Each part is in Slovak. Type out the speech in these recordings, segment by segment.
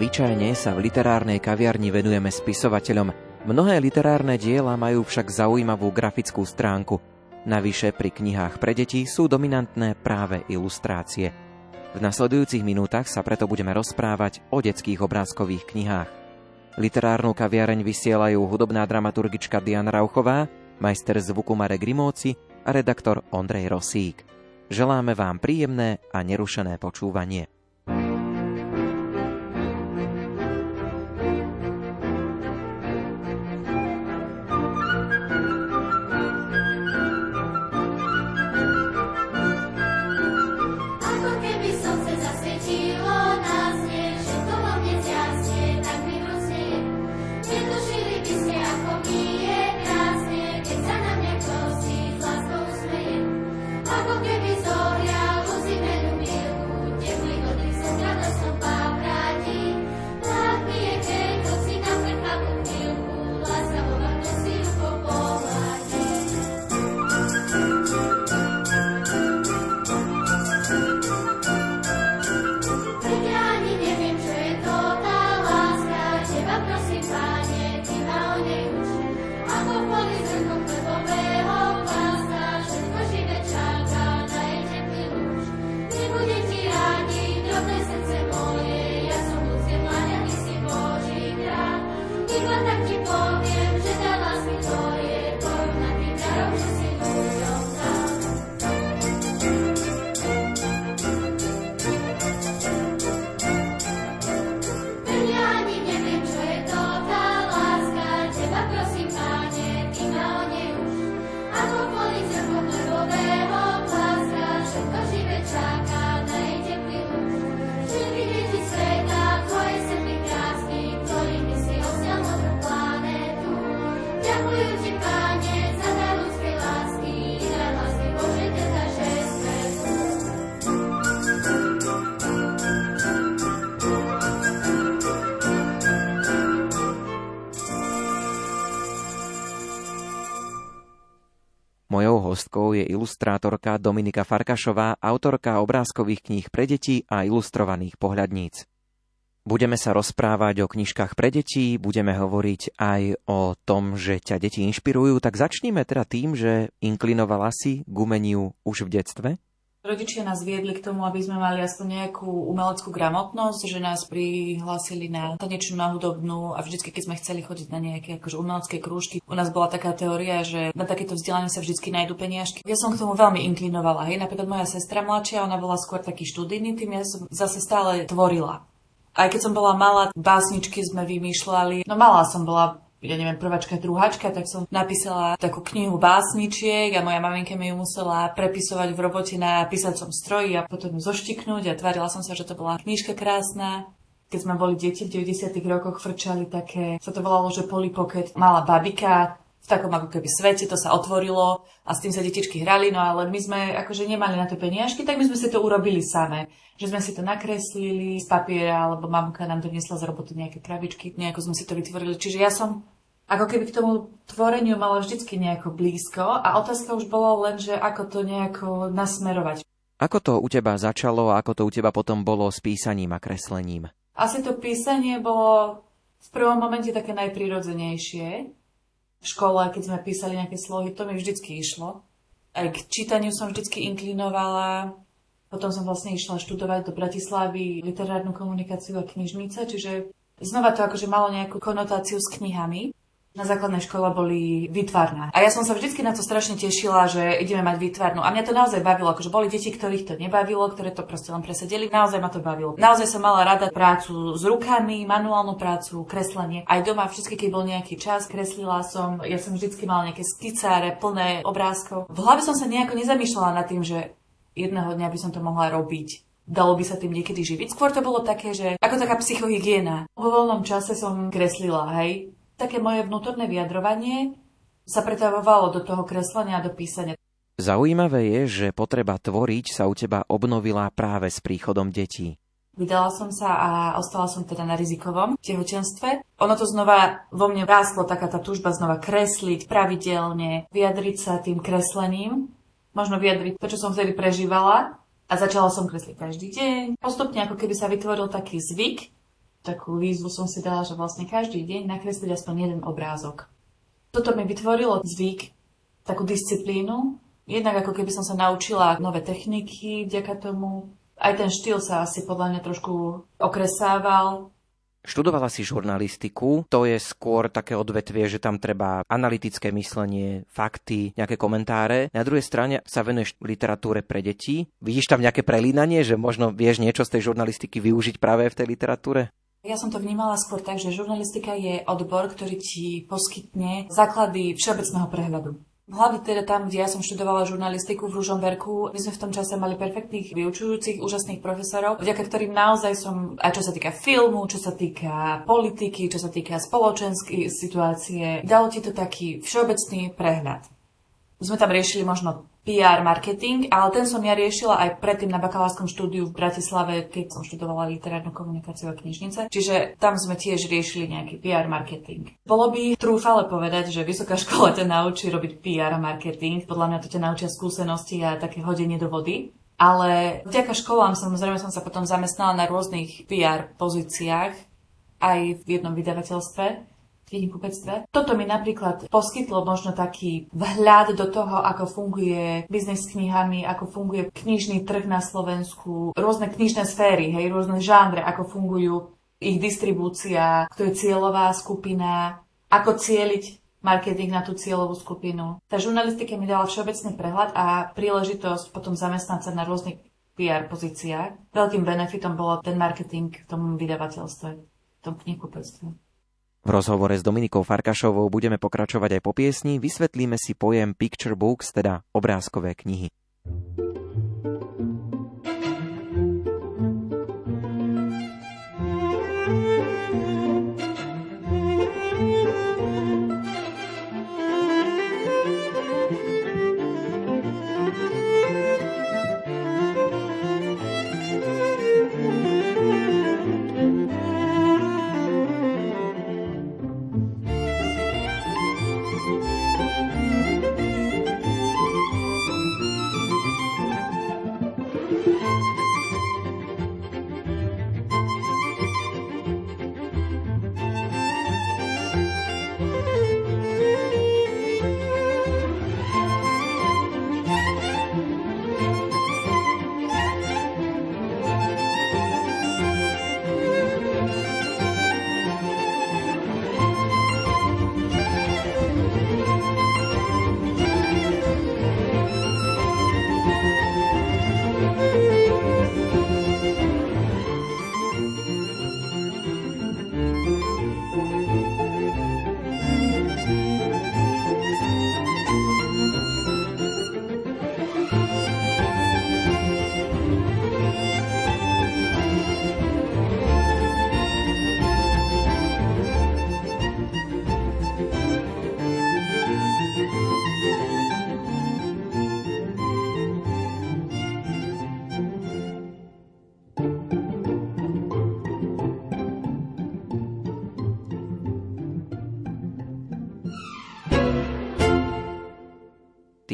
Zvyčajne sa v literárnej kaviarni venujeme spisovateľom. Mnohé literárne diela majú však zaujímavú grafickú stránku. Navyše pri knihách pre deti sú dominantné práve ilustrácie. V nasledujúcich minútach sa preto budeme rozprávať o detských obrázkových knihách. Literárnu kaviareň vysielajú hudobná dramaturgička Diana Rauchová, majster zvuku Marek Grimóci a redaktor Ondrej Rosík. Želáme vám príjemné a nerušené počúvanie. Hostkou je ilustrátorka Dominika Farkašová, autorka obrázkových kníh pre deti a ilustrovaných pohľadníc. Budeme sa rozprávať o knižkách pre deti, budeme hovoriť aj o tom, že ťa deti inšpirujú, tak začníme teda tým, že inklinovala si k umeniu už v detstve? Rodičia nás viedli k tomu, aby sme mali aspoň nejakú umeleckú gramotnosť, že nás prihlásili na tanečnú, na hudobnú a vždycky, keď sme chceli chodiť na nejaké akože umelecké krúžky, u nás bola taká teória, že na takéto vzdelanie sa vždycky nájdú peniažky. Ja som k tomu veľmi inklinovala. Hej. Napríklad moja sestra mladšia, ona bola skôr taký študijný tým, ja som zase stále tvorila. Aj keď som bola malá, básničky sme vymýšľali. No malá som bola, ja neviem, prváčka, druháčka, tak som napísala takú knihu básničiek a moja maminka mi ju musela prepisovať v robote na písacom stroji a potom ju zoštiknúť a tvárila som sa, že to bola knižka krásna. Keď sme boli deti v 90. rokoch, frčali také, sa to volalo, že Polly malá babika, v takom ako keby svete, to sa otvorilo a s tým sa detičky hrali, no ale my sme akože nemali na to peniažky, tak my sme si to urobili same. Že sme si to nakreslili z papiera, alebo mamka nám doniesla z roboty nejaké krabičky, nejako sme si to vytvorili. Čiže ja som ako keby k tomu tvoreniu mala vždycky nejako blízko a otázka už bola len, že ako to nejako nasmerovať. Ako to u teba začalo a ako to u teba potom bolo s písaním a kreslením? Asi to písanie bolo v prvom momente také najprirodzenejšie. V škole, keď sme písali nejaké slohy, to mi vždycky išlo. Aj k čítaniu som vždycky inklinovala. Potom som vlastne išla študovať do Bratislavy literárnu komunikáciu a knižnice, čiže znova to akože malo nejakú konotáciu s knihami. Na základnej škole boli výtvarná. A ja som sa vždycky na to strašne tešila, že ideme mať výtvarnú. A mňa to naozaj bavilo, akože boli deti, ktorých to nebavilo, ktoré to proste len presedeli. Naozaj ma to bavilo. Naozaj som mala rada prácu s rukami, manuálnu prácu, kreslenie. Aj doma vždy, keď bol nejaký čas, kreslila som. Ja som vždycky mala nejaké skicáre plné obrázkov. V hlave som sa nejako nezamýšľala nad tým, že jedného dňa by som to mohla robiť dalo by sa tým niekedy živiť. Skôr to bolo také, že ako taká psychohygiena. Vo voľnom čase som kreslila, hej také moje vnútorné vyjadrovanie sa pretavovalo do toho kreslenia a do písania. Zaujímavé je, že potreba tvoriť sa u teba obnovila práve s príchodom detí. Vydala som sa a ostala som teda na rizikovom tehotenstve. Ono to znova vo mne rástlo taká tá túžba znova kresliť pravidelne, vyjadriť sa tým kreslením, možno vyjadriť to, čo som vtedy prežívala a začala som kresliť každý deň. Postupne ako keby sa vytvoril taký zvyk, takú výzvu som si dala, že vlastne každý deň nakresliť aspoň jeden obrázok. Toto mi vytvorilo zvyk, takú disciplínu. Jednak ako keby som sa naučila nové techniky vďaka tomu. Aj ten štýl sa asi podľa mňa trošku okresával. Študovala si žurnalistiku, to je skôr také odvetvie, že tam treba analytické myslenie, fakty, nejaké komentáre. Na druhej strane sa venuješ literatúre pre deti. Vidíš tam nejaké prelínanie, že možno vieš niečo z tej žurnalistiky využiť práve v tej literatúre? Ja som to vnímala skôr tak, že žurnalistika je odbor, ktorý ti poskytne základy všeobecného prehľadu. Hlavne teda tam, kde ja som študovala žurnalistiku v Ružomberku, my sme v tom čase mali perfektných vyučujúcich, úžasných profesorov, vďaka ktorým naozaj som, aj čo sa týka filmu, čo sa týka politiky, čo sa týka spoločenskej situácie, dalo ti to taký všeobecný prehľad. Sme tam riešili možno PR marketing, ale ten som ja riešila aj predtým na bakalárskom štúdiu v Bratislave, keď som študovala literárnu komunikáciu a knižnice. Čiže tam sme tiež riešili nejaký PR marketing. Bolo by trúfale povedať, že vysoká škola ťa naučí robiť PR marketing. Podľa mňa to ťa naučia skúsenosti a také hodenie do vody. Ale vďaka školám samozrejme som sa potom zamestnala na rôznych PR pozíciách, aj v jednom vydavateľstve knihkupectve. Toto mi napríklad poskytlo možno taký vhľad do toho, ako funguje biznis s knihami, ako funguje knižný trh na Slovensku, rôzne knižné sféry, hej, rôzne žánre, ako fungujú ich distribúcia, kto je cieľová skupina, ako cieliť marketing na tú cieľovú skupinu. Tá žurnalistika mi dala všeobecný prehľad a príležitosť potom zamestnať sa na rôznych PR pozíciách. Veľkým benefitom bolo ten marketing v tom vydavateľstve, v tom knihkupectve. V rozhovore s Dominikou Farkašovou budeme pokračovať aj po piesni, vysvetlíme si pojem picture books, teda obrázkové knihy.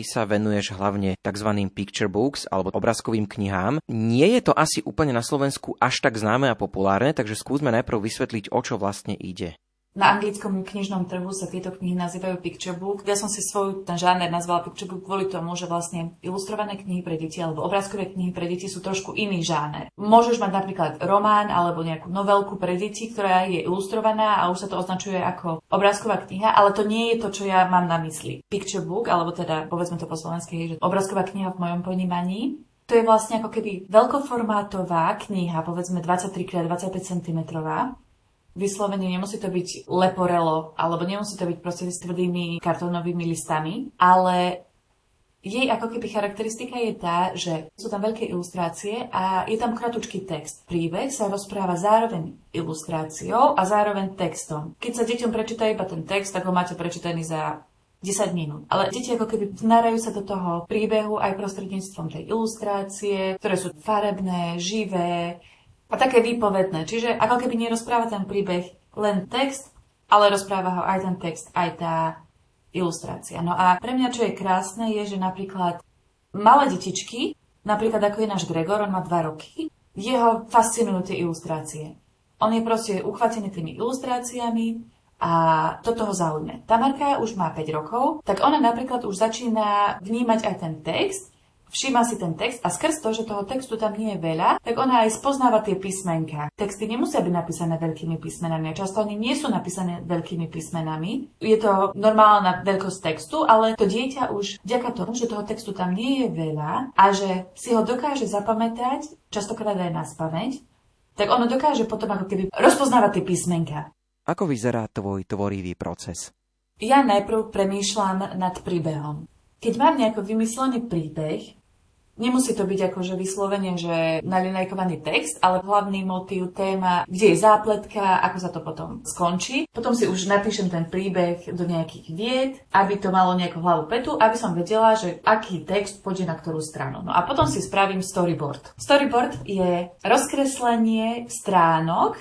Sa venuješ hlavne tzv. picture books alebo obrazkovým knihám. Nie je to asi úplne na Slovensku až tak známe a populárne, takže skúsme najprv vysvetliť, o čo vlastne ide. Na anglickom knižnom trhu sa tieto knihy nazývajú picture book. Ja som si svoj ten žáner nazvala picture book kvôli tomu, že vlastne ilustrované knihy pre deti alebo obrázkové knihy pre deti sú trošku iný žáner. Môžeš mať napríklad román alebo nejakú novelku pre deti, ktorá je ilustrovaná a už sa to označuje ako obrázková kniha, ale to nie je to, čo ja mám na mysli. Picture book, alebo teda povedzme to po slovensky, že obrázková kniha v mojom ponímaní to je vlastne ako keby veľkoformátová kniha, povedzme 23x25 cm, vyslovene nemusí to byť leporelo, alebo nemusí to byť proste s tvrdými kartónovými listami, ale jej ako keby charakteristika je tá, že sú tam veľké ilustrácie a je tam kratučký text. Príbeh sa rozpráva zároveň ilustráciou a zároveň textom. Keď sa deťom prečíta iba ten text, tak ho máte prečítaný za 10 minút. Ale deti ako keby vnárajú sa do toho príbehu aj prostredníctvom tej ilustrácie, ktoré sú farebné, živé, a také výpovedné. Čiže ako keby nerozpráva ten príbeh len text, ale rozpráva ho aj ten text, aj tá ilustrácia. No a pre mňa, čo je krásne, je, že napríklad malé detičky, napríklad ako je náš Gregor, on má dva roky, jeho fascinujú tie ilustrácie. On je proste uchvatený tými ilustráciami a to toho zaujme. Tamarka už má 5 rokov, tak ona napríklad už začína vnímať aj ten text všíma si ten text a skrz to, že toho textu tam nie je veľa, tak ona aj spoznáva tie písmenka. Texty nemusia byť napísané veľkými písmenami a často oni nie sú napísané veľkými písmenami. Je to normálna veľkosť textu, ale to dieťa už vďaka tomu, že toho textu tam nie je veľa a že si ho dokáže zapamätať, častokrát aj na spameť, tak ono dokáže potom ako keby rozpoznávať tie písmenka. Ako vyzerá tvoj tvorivý proces? Ja najprv premýšľam nad príbehom. Keď mám nejako vymyslený príbeh, Nemusí to byť akože vyslovene, že nalinajkovaný text, ale hlavný motív, téma, kde je zápletka, ako sa to potom skončí. Potom si už napíšem ten príbeh do nejakých vied, aby to malo nejakú hlavu petu, aby som vedela, že aký text pôjde na ktorú stranu. No a potom si spravím storyboard. Storyboard je rozkreslenie stránok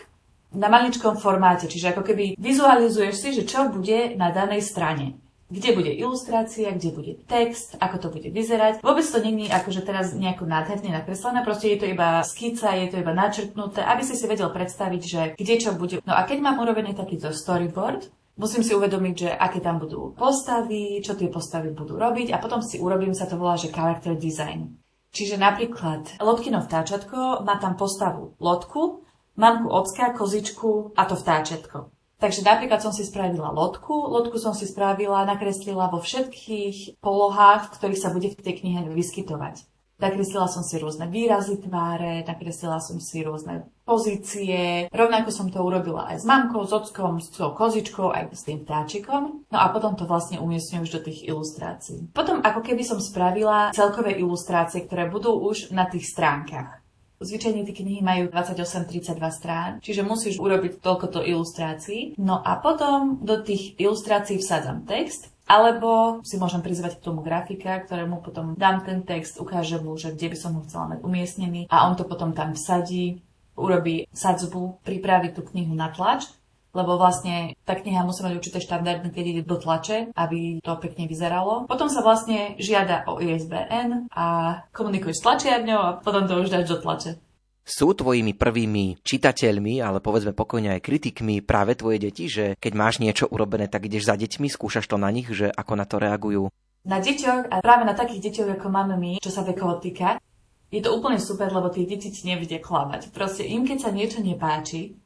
na maličkom formáte, čiže ako keby vizualizuješ si, že čo bude na danej strane kde bude ilustrácia, kde bude text, ako to bude vyzerať. Vôbec to není akože teraz nejako nádherne nakreslené, proste je to iba skica, je to iba načrtnuté, aby si si vedel predstaviť, že kde čo bude. No a keď mám urobený takýto storyboard, Musím si uvedomiť, že aké tam budú postavy, čo tie postavy budú robiť a potom si urobím, sa to volá, že character design. Čiže napríklad Lotkino vtáčatko má tam postavu lotku, mamku ocka, kozičku a to vtáčatko. Takže napríklad som si spravila lodku. Lodku som si spravila, nakreslila vo všetkých polohách, v ktorých sa bude v tej knihe vyskytovať. Nakreslila som si rôzne výrazy tváre, nakreslila som si rôzne pozície. Rovnako som to urobila aj s mamkou, s ockom, s tou kozičkou, aj s tým vtáčikom. No a potom to vlastne umiestňujem už do tých ilustrácií. Potom ako keby som spravila celkové ilustrácie, ktoré budú už na tých stránkach. Zvyčajne tie knihy majú 28-32 strán, čiže musíš urobiť toľkoto ilustrácií. No a potom do tých ilustrácií vsádzam text, alebo si môžem prizvať k tomu grafika, ktorému potom dám ten text, ukážem mu, že kde by som ho chcela mať umiestnený a on to potom tam vsadí, urobí sadzbu, pripraví tú knihu na tlač lebo vlastne tá kniha musí mať určité štandardy, keď ide do tlače, aby to pekne vyzeralo. Potom sa vlastne žiada o ISBN a komunikuješ s tlačiarňou a potom to už dáš do tlače. Sú tvojimi prvými čitateľmi, ale povedzme pokojne aj kritikmi práve tvoje deti, že keď máš niečo urobené, tak ideš za deťmi, skúšaš to na nich, že ako na to reagujú? Na deťoch a práve na takých deťoch, ako máme my, čo sa vekovo týka, je to úplne super, lebo tie deti ti nevedia klamať. Proste im, keď sa niečo nepáči,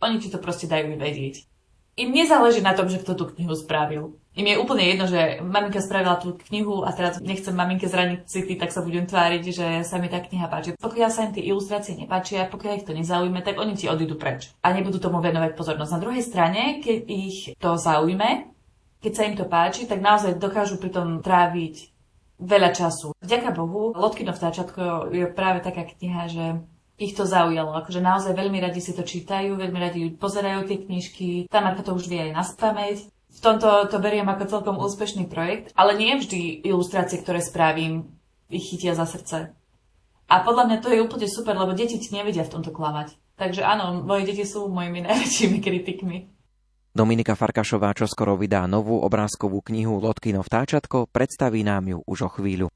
oni ti to proste dajú vedieť. Im nezáleží na tom, že kto tú knihu spravil. Im je úplne jedno, že maminka spravila tú knihu a teraz nechcem maminke zraniť city, tak sa budem tváriť, že sa mi tá kniha páči. Pokiaľ sa im tie ilustrácie nepáčia, pokiaľ ich to nezaujme, tak oni ti odídu preč a nebudú tomu venovať pozornosť. Na druhej strane, keď ich to zaujme, keď sa im to páči, tak naozaj dokážu pri tom tráviť veľa času. Vďaka Bohu, Lotkino vtáčatko je práve taká kniha, že ich to zaujalo. Akože naozaj veľmi radi si to čítajú, veľmi radi pozerajú tie knižky. Tá Marka to už vie aj na spameť. V tomto to beriem ako celkom úspešný projekt, ale nie vždy ilustrácie, ktoré spravím, ich chytia za srdce. A podľa mňa to je úplne super, lebo deti ti nevedia v tomto klamať. Takže áno, moje deti sú mojimi najväčšími kritikmi. Dominika Farkašová čoskoro vydá novú obrázkovú knihu Lotkino vtáčatko, predstaví nám ju už o chvíľu.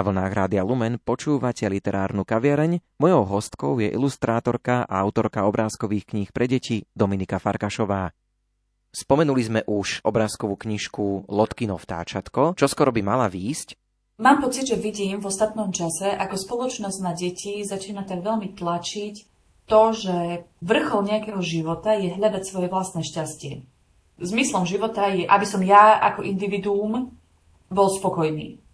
Na vlnách Rádia Lumen počúvate literárnu kaviareň. Mojou hostkou je ilustrátorka a autorka obrázkových kníh pre deti Dominika Farkašová. Spomenuli sme už obrázkovú knižku Lotkino vtáčatko, čo skoro by mala výjsť. Mám pocit, že vidím v ostatnom čase, ako spoločnosť na deti začína tak veľmi tlačiť to, že vrchol nejakého života je hľadať svoje vlastné šťastie. Zmyslom života je, aby som ja ako individuum bol spokojný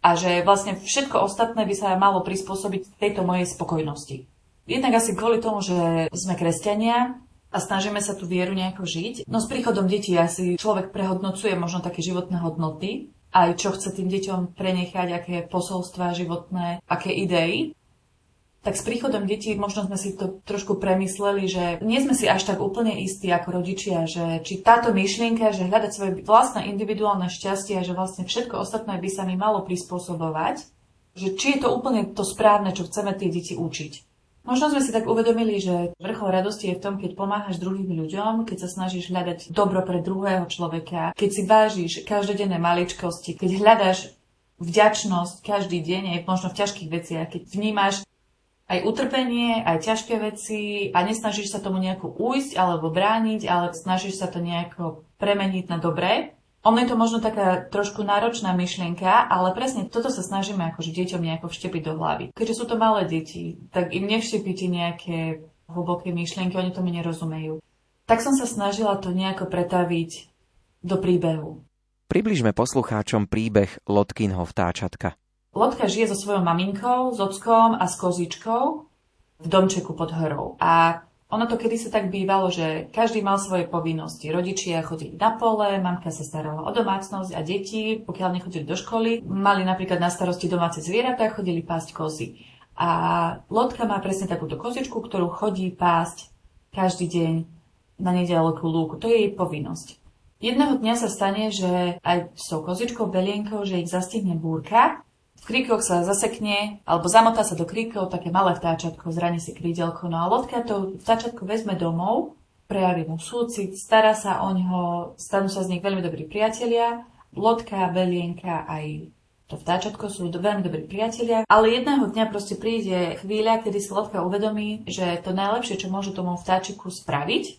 a že vlastne všetko ostatné by sa malo prispôsobiť tejto mojej spokojnosti. Jednak asi kvôli tomu, že sme kresťania a snažíme sa tú vieru nejako žiť. No s príchodom detí asi človek prehodnocuje možno také životné hodnoty, aj čo chce tým deťom prenechať, aké posolstvá životné, aké idei tak s príchodom detí možno sme si to trošku premysleli, že nie sme si až tak úplne istí ako rodičia, že či táto myšlienka, že hľadať svoje vlastné individuálne šťastie a že vlastne všetko ostatné by sa mi malo prispôsobovať, že či je to úplne to správne, čo chceme tie deti učiť. Možno sme si tak uvedomili, že vrchol radosti je v tom, keď pomáhaš druhým ľuďom, keď sa snažíš hľadať dobro pre druhého človeka, keď si vážiš každodenné maličkosti, keď hľadaš vďačnosť každý deň, aj možno v ťažkých veciach, keď vnímaš aj utrpenie, aj ťažké veci a nesnažíš sa tomu nejako ujsť alebo brániť, ale snažíš sa to nejako premeniť na dobré. Ono je to možno taká trošku náročná myšlienka, ale presne toto sa snažíme akože deťom nejako vštepiť do hlavy. Keďže sú to malé deti, tak im nevštepíte nejaké hlboké myšlienky, oni tomu nerozumejú. Tak som sa snažila to nejako pretaviť do príbehu. Približme poslucháčom príbeh Lotkinho vtáčatka. Lotka žije so svojou maminkou, s ockom a s kozičkou v domčeku pod horou. A ono to kedy tak bývalo, že každý mal svoje povinnosti. Rodičia chodili na pole, mamka sa starala o domácnosť a deti, pokiaľ nechodili do školy, mali napríklad na starosti domáce zvieratá, chodili pásť kozy. A Lotka má presne takúto kozičku, ktorú chodí pásť každý deň na nedalekú lúku. To je jej povinnosť. Jedného dňa sa stane, že aj s tou kozičkou, belienkou, že ich zastihne búrka v kríkoch sa zasekne, alebo zamotá sa do kríkov také malé vtáčatko, zraní si krídelko. No a loďka to vtáčatko vezme domov, prejaví mu súcit, stará sa o ňo, stanú sa z nich veľmi dobrí priatelia. Loďka, Velienka aj to vtáčatko sú veľmi dobrí priatelia, ale jedného dňa proste príde chvíľa, kedy si Loďka uvedomí, že to najlepšie, čo môže tomu vtáčiku spraviť,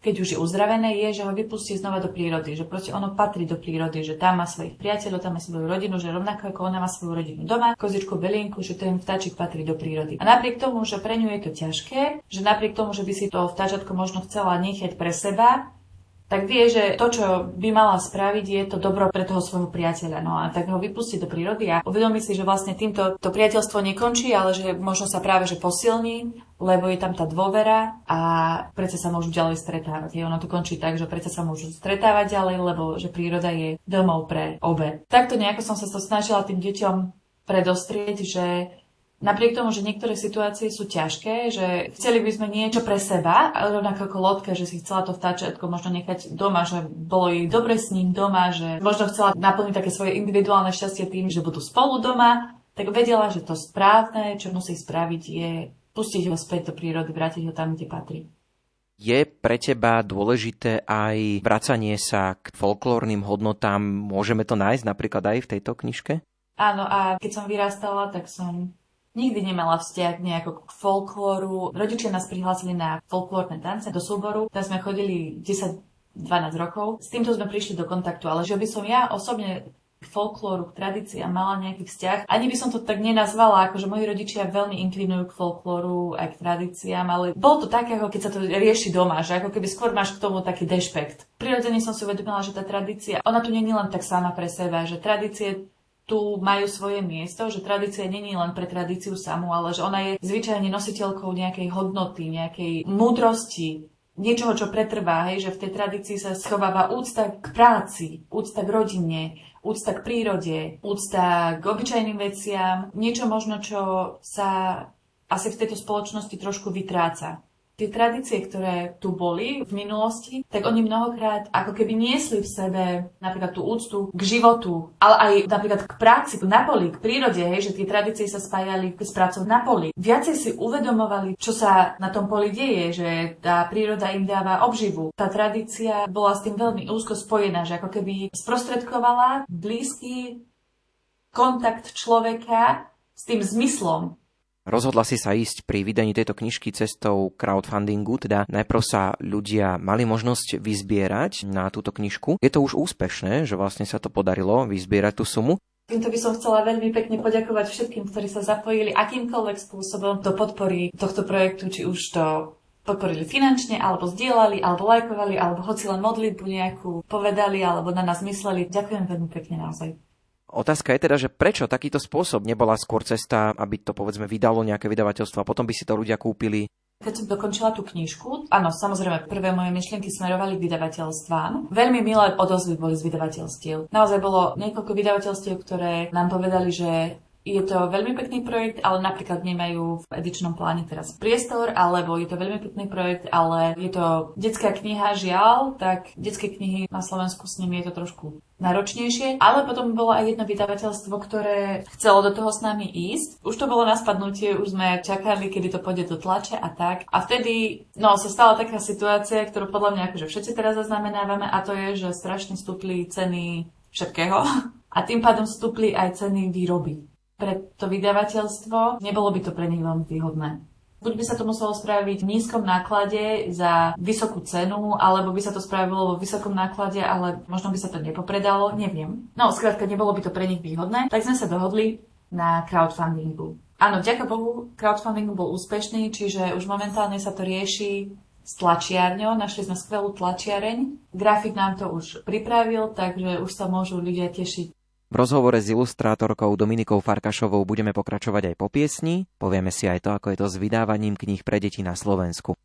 keď už je uzdravené, je, že ho vypustí znova do prírody, že proste ono patrí do prírody, že tam má svojich priateľov, tam má svoju rodinu, že rovnako ako ona má svoju rodinu doma, kozičku, belienku, že ten vtáčik patrí do prírody. A napriek tomu, že pre ňu je to ťažké, že napriek tomu, že by si to vtáčatko možno chcela nechať pre seba, tak vie, že to, čo by mala spraviť, je to dobro pre toho svojho priateľa. No a tak ho vypustí do prírody a uvedomí si, že vlastne týmto to priateľstvo nekončí, ale že možno sa práve že posilní, lebo je tam tá dôvera a predsa sa môžu ďalej stretávať. Je ono to končí tak, že predsa sa môžu stretávať ďalej, lebo že príroda je domov pre obe. Takto nejako som sa to snažila tým deťom predostrieť, že Napriek tomu, že niektoré situácie sú ťažké, že chceli by sme niečo pre seba, rovnako ako Lotka, že si chcela to vtáčatko možno nechať doma, že bolo jej dobre s ním doma, že možno chcela naplniť také svoje individuálne šťastie tým, že budú spolu doma, tak vedela, že to správne, čo musí spraviť, je pustiť ho späť do prírody, vrátiť ho tam, kde patrí. Je pre teba dôležité aj vracanie sa k folklórnym hodnotám? Môžeme to nájsť napríklad aj v tejto knižke? Áno, a keď som vyrastala, tak som nikdy nemala vzťah nejako k folklóru. Rodičia nás prihlásili na folklórne tance do súboru, tam sme chodili 10 12 rokov. S týmto sme prišli do kontaktu, ale že by som ja osobne k folklóru, k tradíciám mala nejaký vzťah. Ani by som to tak nenazvala, ako že moji rodičia veľmi inklinujú k folklóru aj k tradíciám, ale bolo to tak, ako keď sa to rieši doma, že ako keby skôr máš k tomu taký dešpekt. Prirodzene som si uvedomila, že tá tradícia, ona tu nie je len tak sama pre seba, že tradície tu majú svoje miesto, že tradícia není len pre tradíciu samú, ale že ona je zvyčajne nositeľkou nejakej hodnoty, nejakej múdrosti, niečoho, čo pretrvá, hej, že v tej tradícii sa schováva úcta k práci, úcta k rodine, úcta k prírode, úcta k obyčajným veciam, niečo možno, čo sa asi v tejto spoločnosti trošku vytráca tie tradície, ktoré tu boli v minulosti, tak oni mnohokrát ako keby niesli v sebe napríklad tú úctu k životu, ale aj napríklad k práci, na poli, k prírode, hej, že tie tradície sa spájali s prácou na poli. Viacej si uvedomovali, čo sa na tom poli deje, že tá príroda im dáva obživu. Tá tradícia bola s tým veľmi úzko spojená, že ako keby sprostredkovala blízky kontakt človeka s tým zmyslom. Rozhodla si sa ísť pri vydaní tejto knižky cestou crowdfundingu, teda najprv sa ľudia mali možnosť vyzbierať na túto knižku. Je to už úspešné, že vlastne sa to podarilo vyzbierať tú sumu. Týmto by som chcela veľmi pekne poďakovať všetkým, ktorí sa zapojili akýmkoľvek spôsobom do podpory tohto projektu, či už to podporili finančne, alebo zdieľali, alebo lajkovali, alebo hoci len modlitbu nejakú povedali, alebo na nás mysleli. Ďakujem veľmi pekne naozaj. Otázka je teda, že prečo takýto spôsob nebola skôr cesta, aby to povedzme vydalo nejaké vydavateľstvo a potom by si to ľudia kúpili keď som dokončila tú knižku, áno, samozrejme, prvé moje myšlienky smerovali k vydavateľstvám. Veľmi milé odozvy boli z vydavateľstiev. Naozaj bolo niekoľko vydavateľstiev, ktoré nám povedali, že je to veľmi pekný projekt, ale napríklad nemajú v edičnom pláne teraz priestor, alebo je to veľmi pekný projekt, ale je to detská kniha, žiaľ, tak detské knihy na Slovensku s nimi je to trošku náročnejšie, ale potom bolo aj jedno vydavateľstvo, ktoré chcelo do toho s nami ísť. Už to bolo na spadnutie, už sme čakali, kedy to pôjde do tlače a tak. A vtedy no, sa stala taká situácia, ktorú podľa mňa akože všetci teraz zaznamenávame a to je, že strašne stúpli ceny všetkého a tým pádom stúpli aj ceny výroby pre to vydavateľstvo, nebolo by to pre nich veľmi výhodné. Buď by sa to muselo spraviť v nízkom náklade za vysokú cenu, alebo by sa to spravilo vo vysokom náklade, ale možno by sa to nepopredalo, neviem. No, skrátka, nebolo by to pre nich výhodné. Tak sme sa dohodli na crowdfundingu. Áno, vďaka Bohu, crowdfundingu bol úspešný, čiže už momentálne sa to rieši s tlačiarňou. Našli sme skvelú tlačiareň. Grafik nám to už pripravil, takže už sa môžu ľudia tešiť v rozhovore s ilustrátorkou Dominikou Farkašovou budeme pokračovať aj po piesni. Povieme si aj to, ako je to s vydávaním kníh pre deti na Slovensku.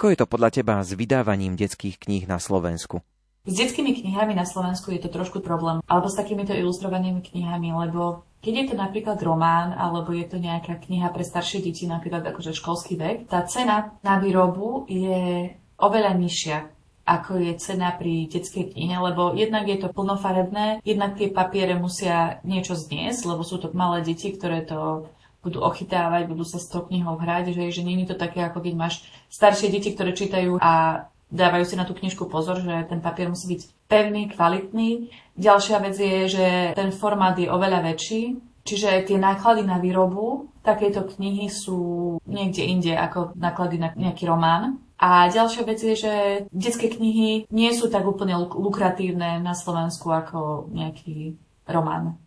Ako je to podľa teba s vydávaním detských kníh na Slovensku? S detskými knihami na Slovensku je to trošku problém, alebo s takýmito ilustrovanými knihami, lebo keď je to napríklad román, alebo je to nejaká kniha pre staršie deti, napríklad akože školský vek, tá cena na výrobu je oveľa nižšia ako je cena pri detskej knihe, lebo jednak je to plnofarebné, jednak tie papiere musia niečo zniesť, lebo sú to malé deti, ktoré to budú ochytávať, budú sa s tou knihou hrať, že, že nie je to také, ako keď máš staršie deti, ktoré čítajú a dávajú si na tú knižku pozor, že ten papier musí byť pevný, kvalitný. Ďalšia vec je, že ten formát je oveľa väčší, čiže tie náklady na výrobu takéto knihy sú niekde inde ako náklady na nejaký román. A ďalšia vec je, že detské knihy nie sú tak úplne lukratívne na Slovensku ako nejaký román.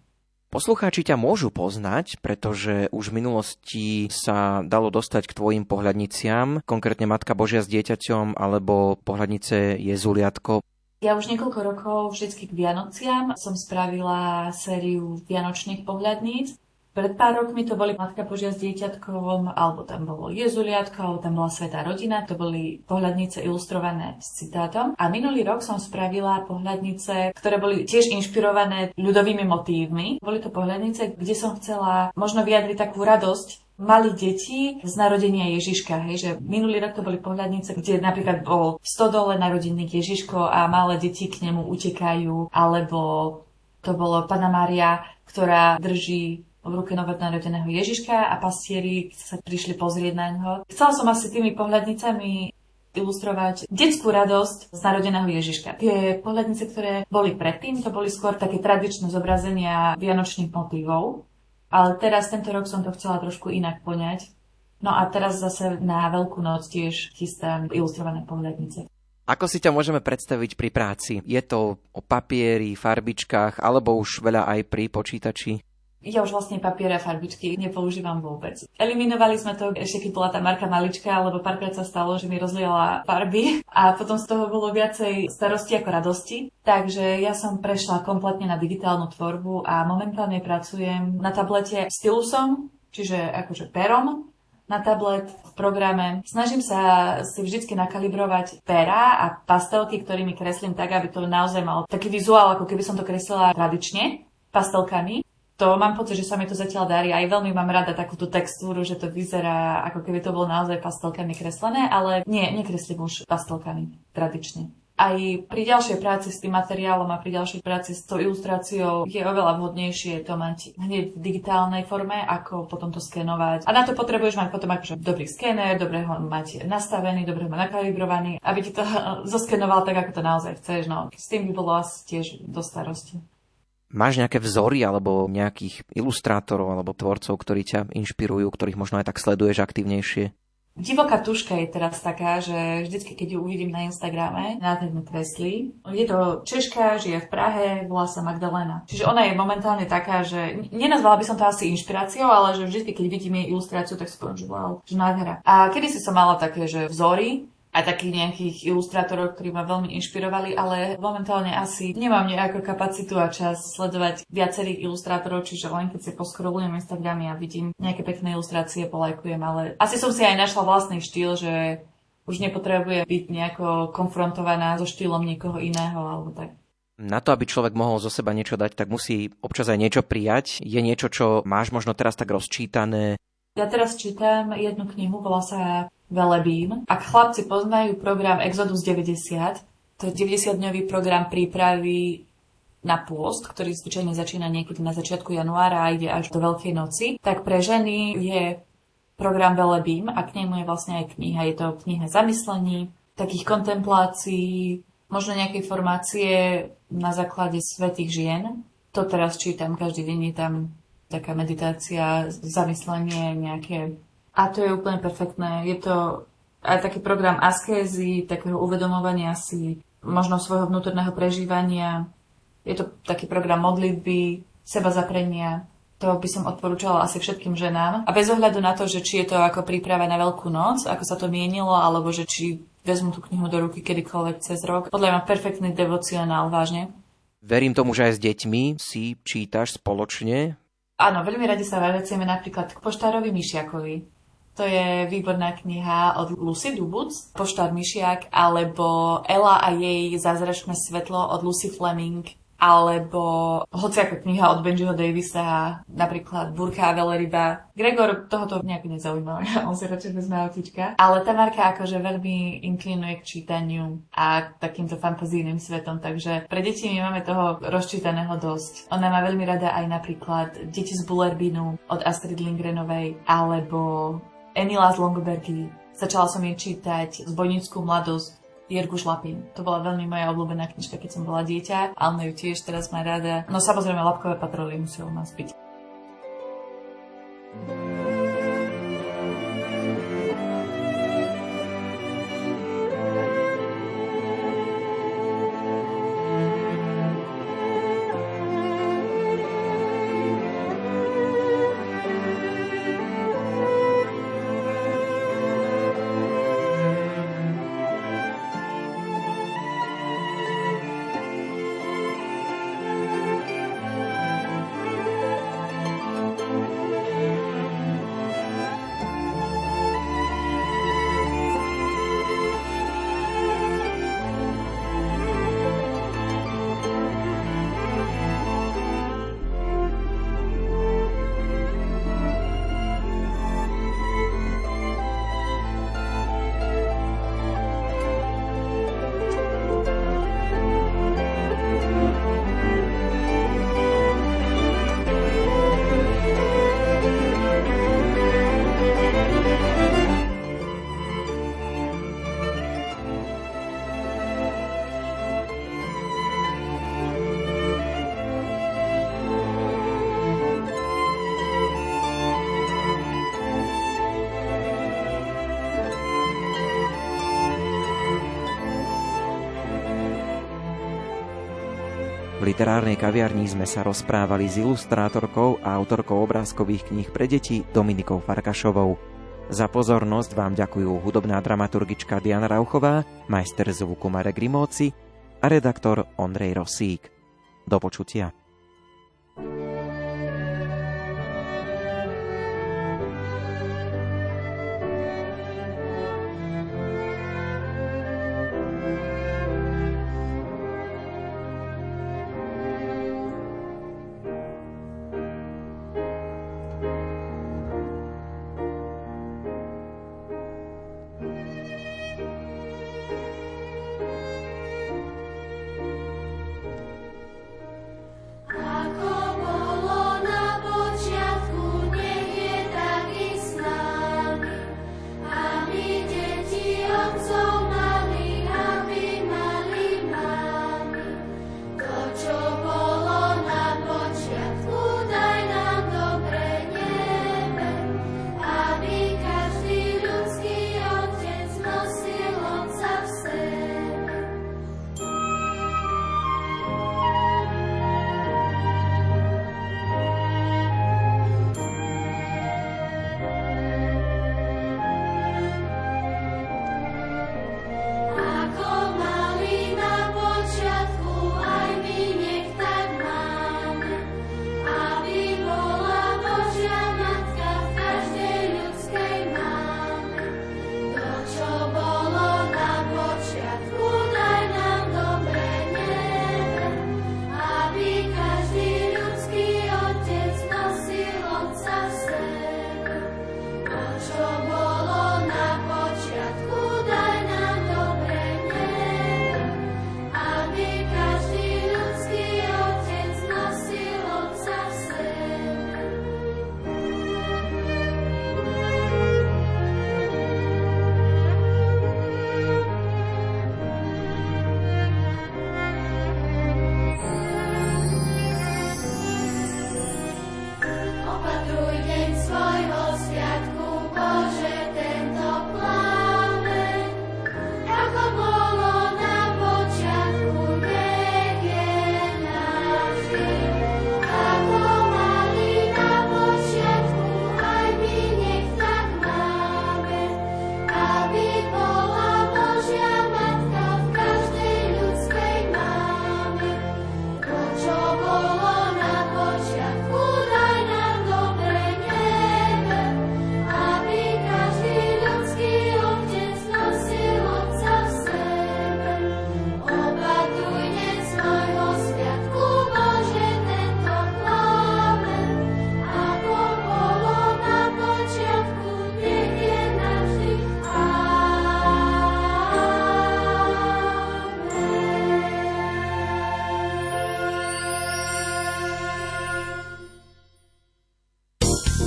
Poslucháči ťa môžu poznať, pretože už v minulosti sa dalo dostať k tvojim pohľadniciam, konkrétne Matka Božia s dieťaťom alebo pohľadnice Jezuliatko. Ja už niekoľko rokov vždycky k Vianociam som spravila sériu Vianočných pohľadníc pred pár rokmi to boli Matka Božia s dieťatkom, alebo tam bolo Jezuliatko, alebo tam bola Svetá rodina, to boli pohľadnice ilustrované s citátom. A minulý rok som spravila pohľadnice, ktoré boli tiež inšpirované ľudovými motívmi. Boli to pohľadnice, kde som chcela možno vyjadriť takú radosť malých detí z narodenia Ježiška. Hej, že minulý rok to boli pohľadnice, kde napríklad bol v stodole narodený Ježiško a malé deti k nemu utekajú, alebo to bolo Pana Mária, ktorá drží v ruke novonarodeného Ježiška a pastieri sa prišli pozrieť na ňo. Chcela som asi tými pohľadnicami ilustrovať detskú radosť z narodeného Ježiška. Tie pohľadnice, ktoré boli predtým, to boli skôr také tradičné zobrazenia vianočných motívov, ale teraz tento rok som to chcela trošku inak poňať. No a teraz zase na Veľkú noc tiež chystám ilustrované pohľadnice. Ako si ťa môžeme predstaviť pri práci? Je to o papieri, farbičkách, alebo už veľa aj pri počítači? Ja už vlastne papier a farbičky nepoužívam vôbec. Eliminovali sme to ešte keď bola tá marka malička, lebo párkrát sa stalo, že mi rozliala farby a potom z toho bolo viacej starosti ako radosti. Takže ja som prešla kompletne na digitálnu tvorbu a momentálne pracujem na tablete stylusom, čiže akože perom na tablet v programe. Snažím sa si vždy nakalibrovať pera a pastelky, ktorými kreslím tak, aby to naozaj mal taký vizuál, ako keby som to kreslila tradične pastelkami to mám pocit, že sa mi to zatiaľ darí. Aj veľmi mám rada takúto textúru, že to vyzerá ako keby to bolo naozaj pastelkami kreslené, ale nie, nekreslím už pastelkami tradične. Aj pri ďalšej práci s tým materiálom a pri ďalšej práci s tou ilustráciou je oveľa vhodnejšie to mať hneď v digitálnej forme, ako potom to skenovať. A na to potrebuješ mať potom akože dobrý skéner, dobre ho mať nastavený, dobre ho mať nakalibrovaný, aby ti to zoskenoval tak, ako to naozaj chceš. No, s tým by bolo asi tiež do starosti. Máš nejaké vzory alebo nejakých ilustrátorov alebo tvorcov, ktorí ťa inšpirujú, ktorých možno aj tak sleduješ aktívnejšie? Divoká tuška je teraz taká, že vždycky, keď ju uvidím na Instagrame, nádherne kreslí. Je to Češka, žije v Prahe, volá sa Magdalena. Čiže ona je momentálne taká, že nenazvala by som to asi inšpiráciou, ale že vždy, keď vidím jej ilustráciu, tak si poviem, že wow, že nádhera. A kedy si som mala také, že vzory, aj takých nejakých ilustrátorov, ktorí ma veľmi inšpirovali, ale momentálne asi nemám nejakú kapacitu a čas sledovať viacerých ilustrátorov, čiže len keď si poskrolujem Instagramy a vidím nejaké pekné ilustrácie, polajkujem, ale asi som si aj našla vlastný štýl, že už nepotrebuje byť nejako konfrontovaná so štýlom niekoho iného alebo tak. Na to, aby človek mohol zo seba niečo dať, tak musí občas aj niečo prijať. Je niečo, čo máš možno teraz tak rozčítané? Ja teraz čítam jednu knihu, volá sa Velebím. Ak chlapci poznajú program Exodus 90, to je 90-dňový program prípravy na pôst, ktorý zvyčajne začína niekedy na začiatku januára a ide až do Veľkej noci, tak pre ženy je program Velebím a k nemu je vlastne aj kniha. Je to kniha zamyslení, takých kontemplácií, možno nejaké formácie na základe svetých žien. To teraz čítam, každý deň je tam taká meditácia, zamyslenie, nejaké a to je úplne perfektné. Je to aj taký program askézy, takého uvedomovania si možno svojho vnútorného prežívania. Je to taký program modlitby, seba zaprenia. To by som odporúčala asi všetkým ženám. A bez ohľadu na to, že či je to ako príprava na Veľkú noc, ako sa to mienilo, alebo že či vezmu tú knihu do ruky kedykoľvek cez rok. Podľa mňa perfektný devocionál, vážne. Verím tomu, že aj s deťmi si čítaš spoločne. Áno, veľmi radi sa vraciame napríklad k poštárovi Myšiakovi. To je výborná kniha od Lucy Dubuc, Poštár Myšiak, alebo Ela a jej zázračné svetlo od Lucy Fleming, alebo hociaká kniha od Benjiho Davisa, napríklad Burka a Veleryba. Gregor tohoto nejak nezaujíma, on si radšej vezme autička. Ale tá Marka akože veľmi inklinuje k čítaniu a takýmto fantazijným svetom, takže pre deti my máme toho rozčítaného dosť. Ona má veľmi rada aj napríklad Deti z Bullerbinu od Astrid Lindgrenovej, alebo Emila z Longobergy. Začala som jej čítať Zbojnickú mladosť Jergu Šlapín. To bola veľmi moja obľúbená knižka, keď som bola dieťa. Alna ju tiež teraz má rada. No samozrejme, Lapkové patroly muselo nás byť. thank you literárnej kaviarni sme sa rozprávali s ilustrátorkou a autorkou obrázkových kníh pre deti Dominikou Farkašovou. Za pozornosť vám ďakujú hudobná dramaturgička Diana Rauchová, majster zvuku Marek Rimóci a redaktor Ondrej Rosík. Do počutia.